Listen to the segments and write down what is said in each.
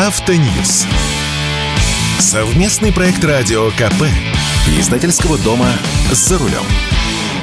Автоньюз. Совместный проект радио КП. Издательского дома «За рулем».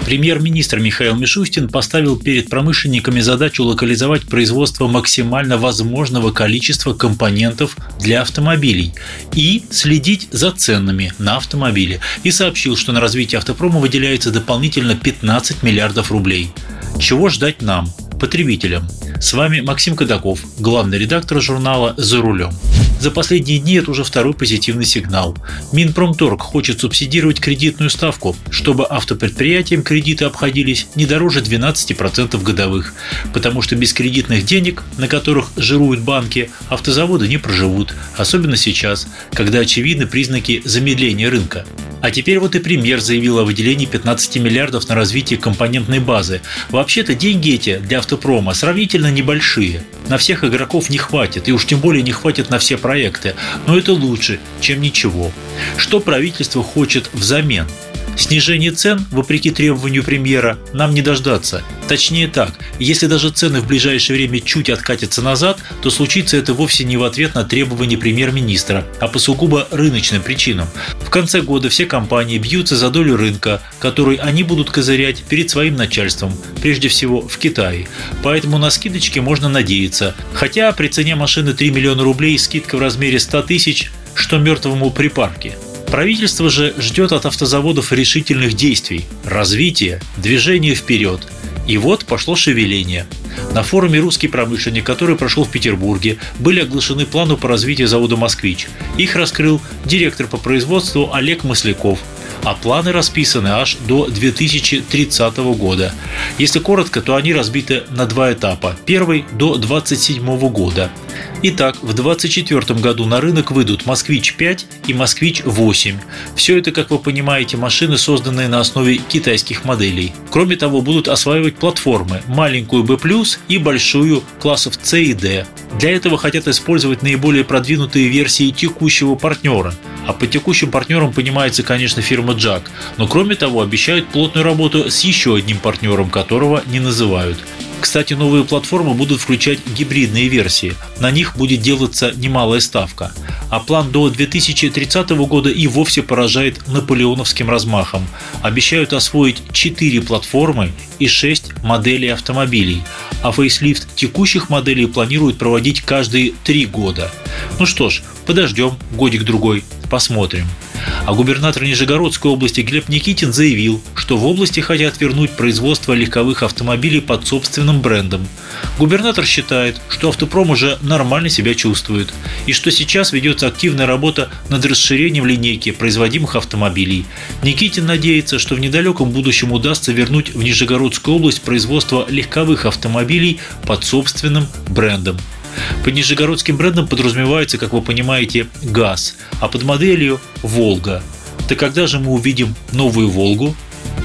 Премьер-министр Михаил Мишустин поставил перед промышленниками задачу локализовать производство максимально возможного количества компонентов для автомобилей и следить за ценами на автомобили. И сообщил, что на развитие автопрома выделяется дополнительно 15 миллиардов рублей. Чего ждать нам, потребителям? С вами Максим Кадаков, главный редактор журнала «За рулем». За последние дни это уже второй позитивный сигнал. Минпромторг хочет субсидировать кредитную ставку, чтобы автопредприятиям кредиты обходились не дороже 12% годовых, потому что без кредитных денег, на которых жируют банки, автозаводы не проживут, особенно сейчас, когда очевидны признаки замедления рынка. А теперь вот и премьер заявил о выделении 15 миллиардов на развитие компонентной базы. Вообще-то деньги эти для автопрома сравнительно небольшие. На всех игроков не хватит, и уж тем более не хватит на все проекты. Но это лучше, чем ничего. Что правительство хочет взамен? Снижение цен, вопреки требованию премьера, нам не дождаться. Точнее так, если даже цены в ближайшее время чуть откатятся назад, то случится это вовсе не в ответ на требования премьер-министра, а по сугубо рыночным причинам. В конце года все компании бьются за долю рынка, который они будут козырять перед своим начальством, прежде всего в Китае. Поэтому на скидочки можно надеяться. Хотя при цене машины 3 миллиона рублей скидка в размере 100 тысяч, что мертвому припарке. Правительство же ждет от автозаводов решительных действий, развития, движения вперед. И вот пошло шевеление. На форуме «Русский промышленник», который прошел в Петербурге, были оглашены планы по развитию завода «Москвич». Их раскрыл директор по производству Олег Масляков – а планы расписаны аж до 2030 года. Если коротко, то они разбиты на два этапа. Первый – до 2027 года. Итак, в 2024 году на рынок выйдут «Москвич-5» и «Москвич-8». Все это, как вы понимаете, машины, созданные на основе китайских моделей. Кроме того, будут осваивать платформы – маленькую B+, и большую классов C и D. Для этого хотят использовать наиболее продвинутые версии текущего партнера – а по текущим партнерам понимается, конечно, фирма Jack, но кроме того обещают плотную работу с еще одним партнером, которого не называют. Кстати, новые платформы будут включать гибридные версии. На них будет делаться немалая ставка. А план до 2030 года и вовсе поражает наполеоновским размахом. Обещают освоить 4 платформы и 6 моделей автомобилей, а фейслифт текущих моделей планируют проводить каждые 3 года. Ну что ж, подождем годик-другой, посмотрим. А губернатор Нижегородской области Глеб Никитин заявил, что в области хотят вернуть производство легковых автомобилей под собственным брендом. Губернатор считает, что автопром уже нормально себя чувствует, и что сейчас ведется активная работа над расширением линейки производимых автомобилей. Никитин надеется, что в недалеком будущем удастся вернуть в Нижегородскую область производство легковых автомобилей под собственным брендом. Под нижегородским брендом подразумевается, как вы понимаете, ГАЗ, а под моделью – «Волга». Так когда же мы увидим новую «Волгу»?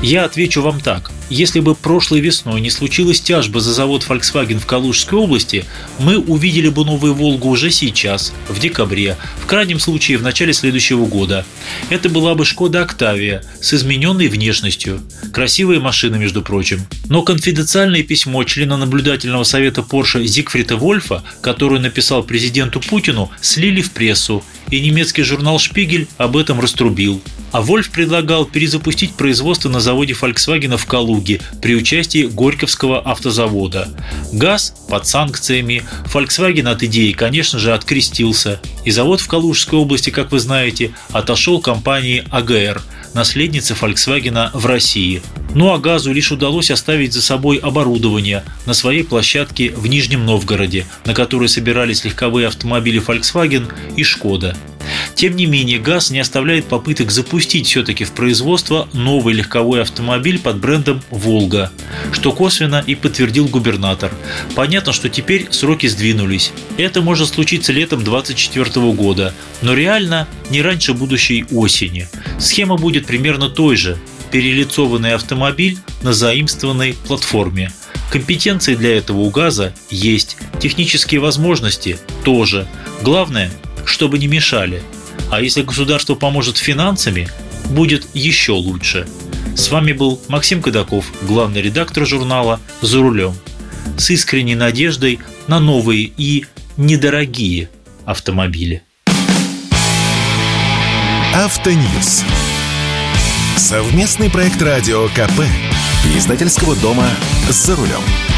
Я отвечу вам так. Если бы прошлой весной не случилась тяжба за завод Volkswagen в Калужской области, мы увидели бы новую «Волгу» уже сейчас, в декабре, в крайнем случае в начале следующего года. Это была бы «Шкода Октавия» с измененной внешностью. Красивая машина, между прочим. Но конфиденциальное письмо члена наблюдательного совета Porsche Зигфрида Вольфа, которое написал президенту Путину, слили в прессу, и немецкий журнал «Шпигель» об этом раструбил. А Вольф предлагал перезапустить производство на заводе Volkswagen в Калуге при участии Горьковского автозавода. ГАЗ под санкциями, Volkswagen от идеи, конечно же, открестился. И завод в Калужской области, как вы знаете, отошел компании АГР, наследнице Volkswagen в России. Ну а ГАЗу лишь удалось оставить за собой оборудование на своей площадке в Нижнем Новгороде, на которой собирались легковые автомобили Volkswagen и Шкода. Тем не менее, ГАЗ не оставляет попыток запустить все-таки в производство новый легковой автомобиль под брендом «Волга», что косвенно и подтвердил губернатор. Понятно, что теперь сроки сдвинулись. Это может случиться летом 2024 года, но реально не раньше будущей осени. Схема будет примерно той же – перелицованный автомобиль на заимствованной платформе. Компетенции для этого у ГАЗа есть, технические возможности тоже. Главное, чтобы не мешали. А если государство поможет финансами, будет еще лучше. С вами был Максим Кадаков, главный редактор журнала «За рулем». С искренней надеждой на новые и недорогие автомобиле. Автоньюз. Совместный проект радио КП. Издательского дома «За рулем».